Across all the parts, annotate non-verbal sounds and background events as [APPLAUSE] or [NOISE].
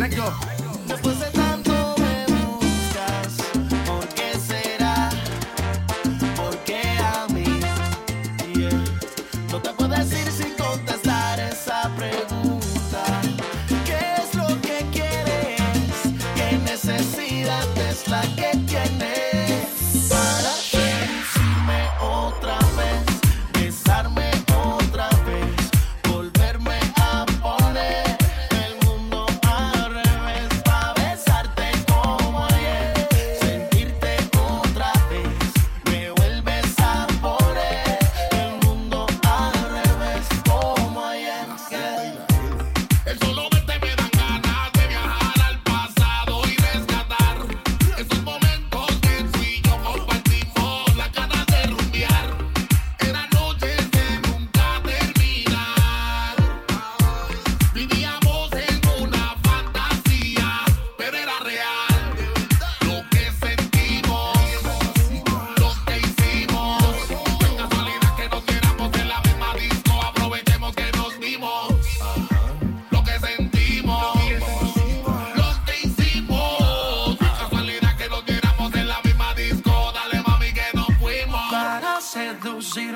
let go.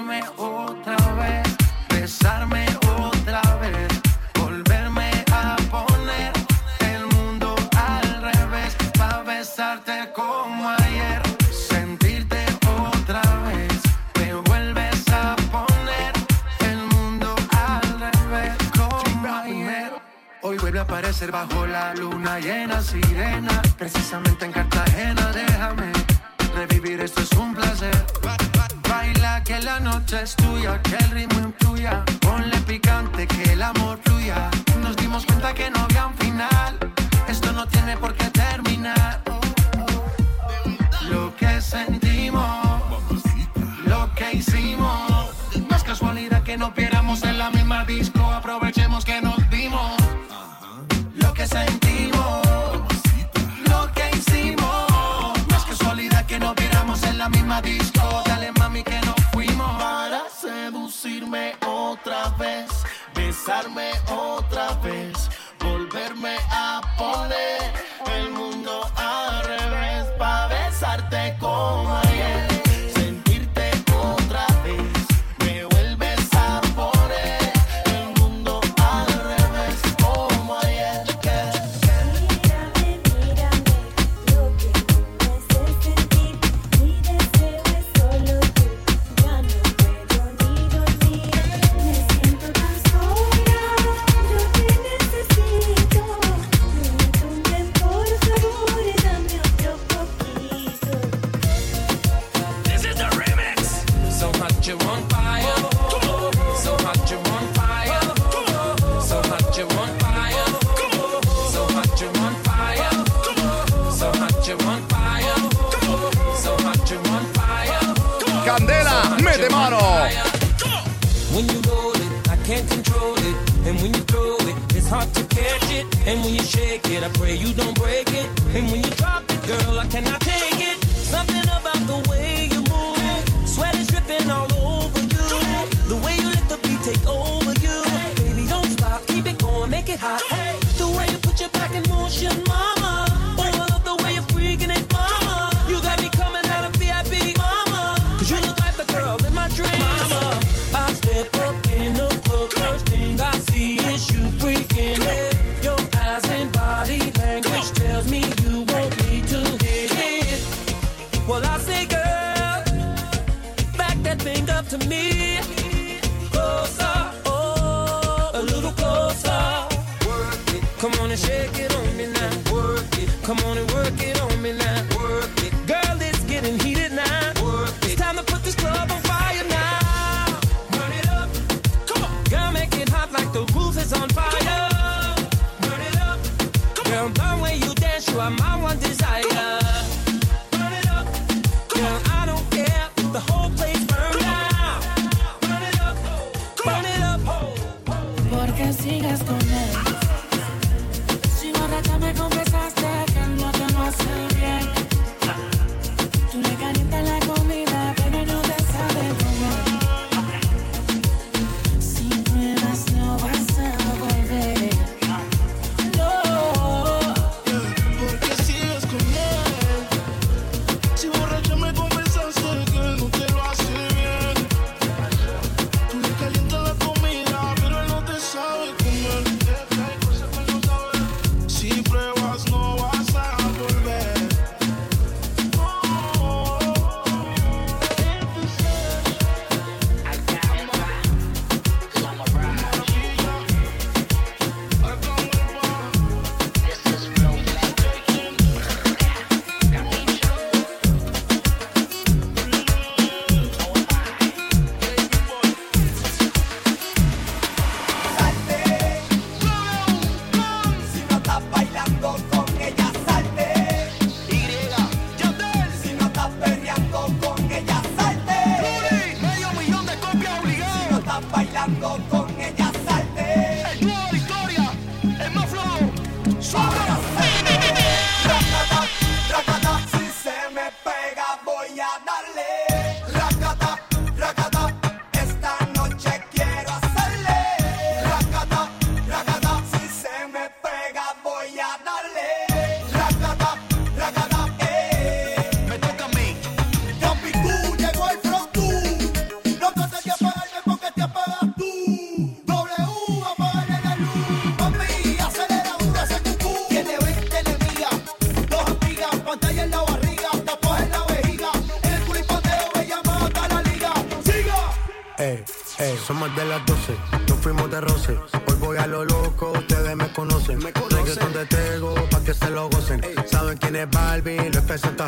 besarme otra vez, besarme otra vez, volverme a poner el mundo al revés, para besarte como ayer, sentirte otra vez, me vuelves a poner el mundo al revés, como ayer. Hoy vuelve a aparecer bajo la luna llena, sirena, precisamente en Cartagena, déjame noche es tuya, que el ritmo influya. Ponle picante, que el amor fluya. Nos dimos cuenta que no había un final. Esto no tiene por qué terminar. Lo que sentimos, lo que hicimos. No es casualidad que no pieramos en la misma disco. Aprovechemos que nos vimos. Lo que sentimos. Lo que hicimos, no es casualidad que no viéramos en la misma disco And when you shake it, I pray you don't break it. And when you drop it, girl, I cannot take it. Something about the way you move it. Sweat is dripping all over you. The way you let the beat take over you. Baby, don't stop, keep it going, make it hot. The way you put your back in motion. and shake it on me now. Work it. Come on and work it on me now. Work it. Girl, it's getting heated now. Work it. It's time to put this club on fire now. Burn it up. Come on. Girl, make it hot like the roof is on fire. Come on. Burn it up. Come on. Girl, burn when you dance, you are my one desire.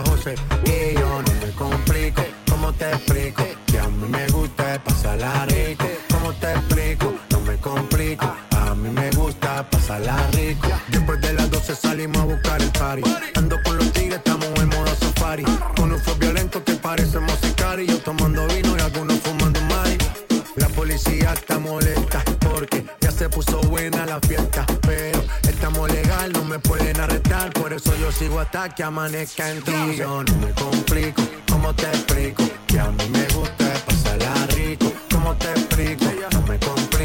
José. Y yo no me complico, ¿cómo te explico? Que a mí me gusta pasarla rico. ¿Cómo te explico? No me complico. A mí me gusta pasarla rico. Después de las 12 salimos a buscar el party. Ando con los tigres, estamos en modo safari. Uno fue violento que parecemos sicarios. Yo tomando vino y algunos fumando mari. La policía está molesta porque ya se puso buena la fiesta eso yo sigo hasta que amanezca en ti. Yo no me complico, ¿cómo te explico? Que a mí me gusta pasarla rico, ¿cómo te explico? No me complico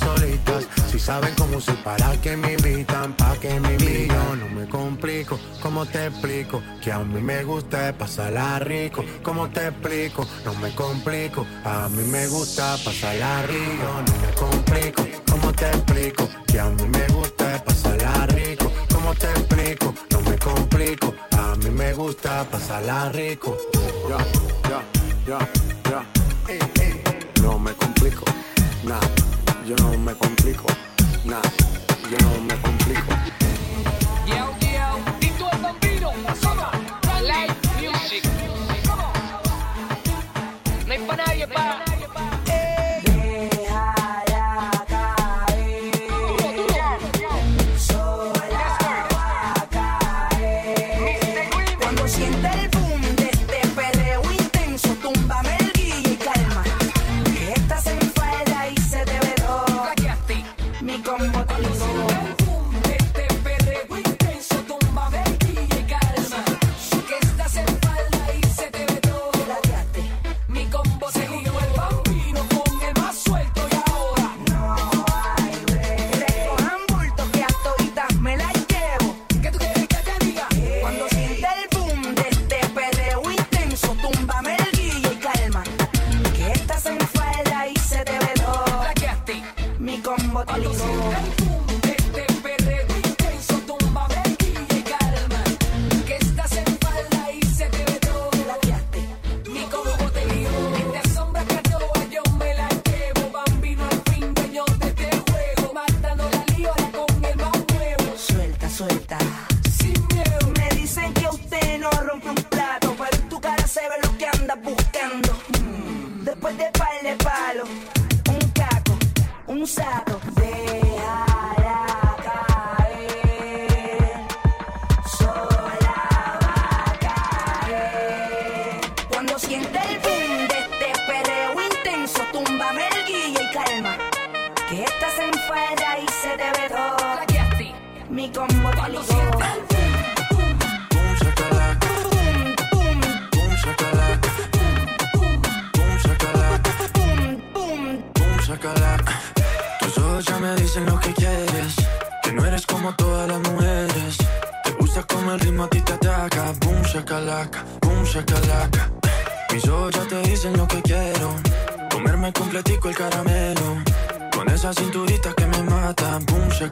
solitas. Si saben cómo usar, para que me invitan, para que me invitan. No me complico, ¿cómo te explico? Que a mí me gusta pasarla rico. ¿Cómo te explico? No me complico, a mí me gusta pasarla rico. No me complico, ¿cómo te explico? Que a mí me gusta pasarla rico. ¿Cómo te explico? No me complico, a mí me gusta pasarla rico. Ya, ya, ya, ya. No me complico, nada yo no me complico, nah, yo no me complico. Yo, yo, y tú el bambino, solo.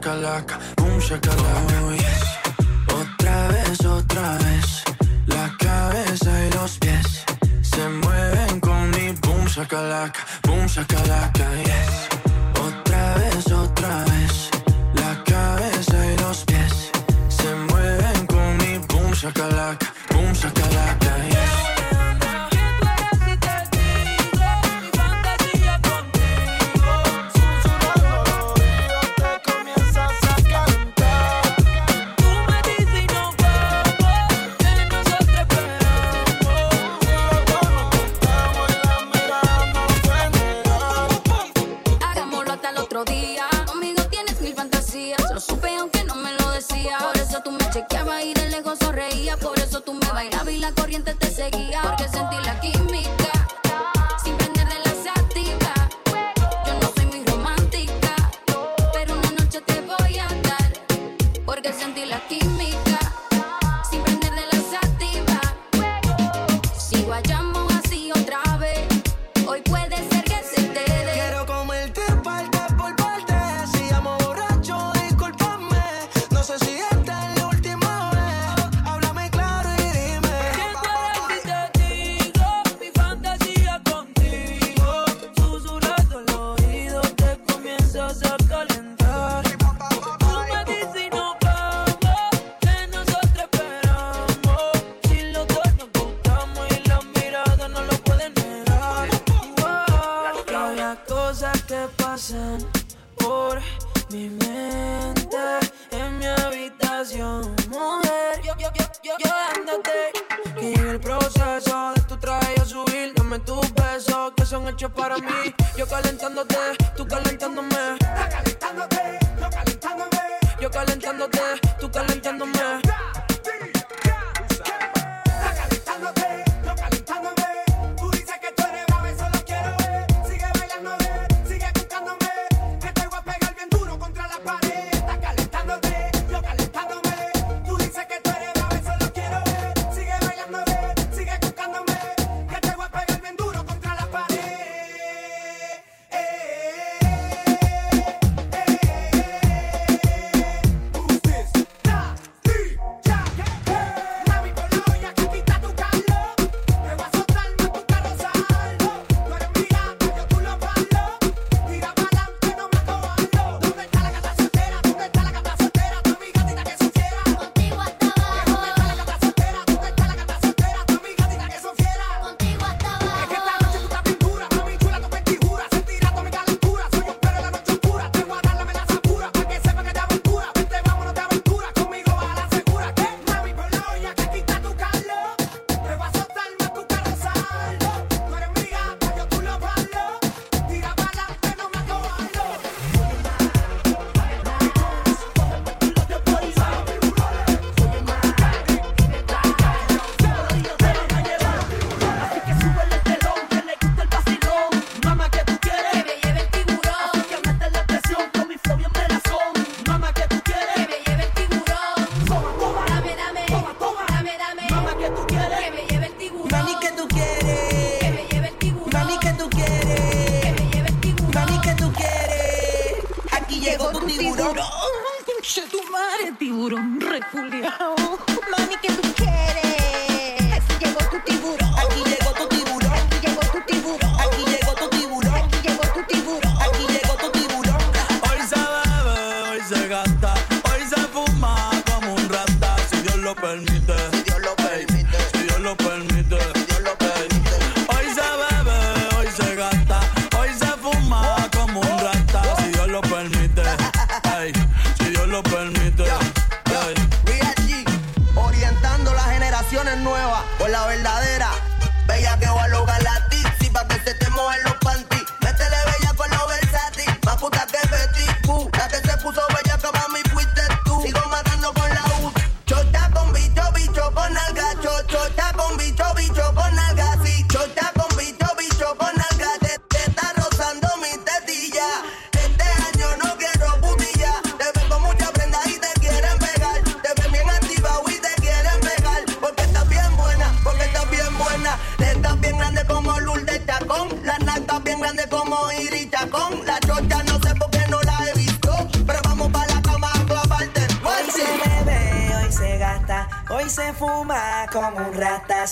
shakalaka, oh, boom Otra vez, otra vez, la cabeza y los pies se mueven con mi boom shakalaka, boom shakalaka, yes. Otra vez, otra vez, la cabeza y los pies se mueven con mi boom shakalaka, boom shakalaka. sentir aquí mujer. Yo, yo, yo. Que en el proceso de tu traje yo subir. Dame tus besos que son hechos para mí. Yo calentándote, tú calentándome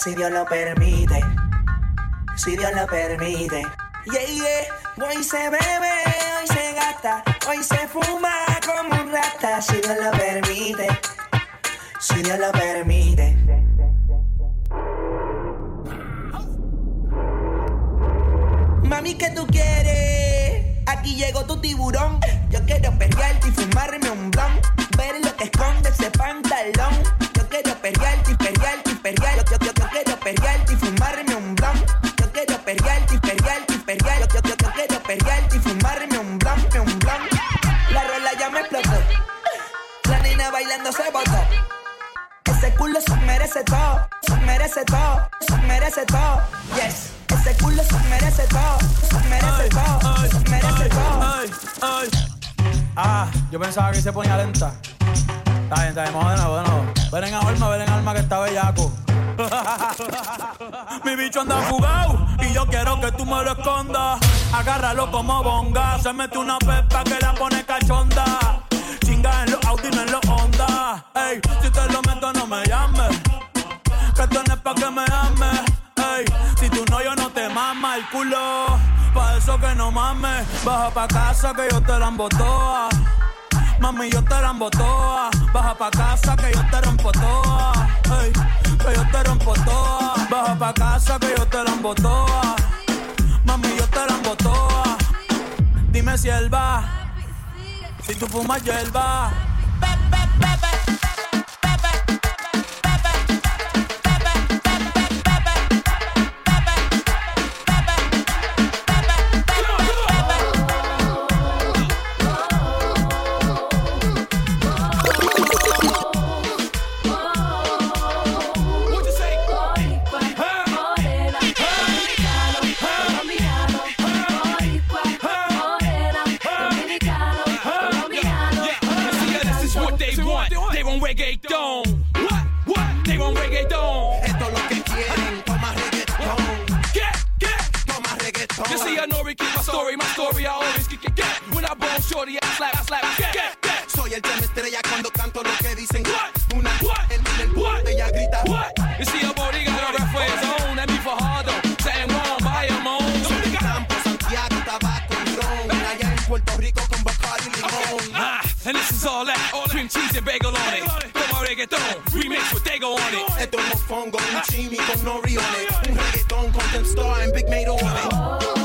si Dios lo permite, si Dios lo permite. Yeah, yeah, hoy se bebe, hoy se gasta, hoy se fuma como un rata, si Dios lo permite, si Dios lo permite. Mami, ¿qué tú quieres? Aquí llegó tu tiburón. Yo quiero perrearte y fumarme un blon. Ver lo que esconde ese pantalón. Yo quiero perrearte y perrearte y perrearte perrearte y fumarme un blunt. Yo quiero perrearte y perrearte y perrearte. Yo, yo, yo, quiero perrearte y fumarme un blunt, un blunt. La rola ya me explotó. La nena bailando se botó. Ese culo se merece todo, se merece todo, se merece todo. Yes. Ese culo se merece todo, se merece todo, se merece todo. Ah, yo pensaba que se ponía lenta. Está bien, está bien, vamos de. Ven en alma, ven en alma que está bellaco. [LAUGHS] Mi bicho anda jugado y yo quiero que tú me lo escondas. Agárralo como bonga. Se mete una pepa que la pone cachonda. Chinga en los Audi, no en los Honda. Ey, si te lo meto, no me llames. Que esto no es pa' que me ames. Ey, si tú no, yo no te mama el culo. Pa' eso que no mames. Baja pa' casa que yo te la embotoa. Mami, yo te la embotoa. Baja pa' casa que yo te rompo toa. Ey, que yo te rompo toa. Baja pa' casa que yo te la embotoa. Mami, yo te la embotoa. Dime si él va. Si tú fumas hierba. Yeah, and this is all that. Cream cheese and bagel on it. Como reggaeton. Remix with Dago on it. Esto es mofongo, un chimi con nori on it. Ah. Un reggaetón con Tem Star and Big Mato on it. Oh.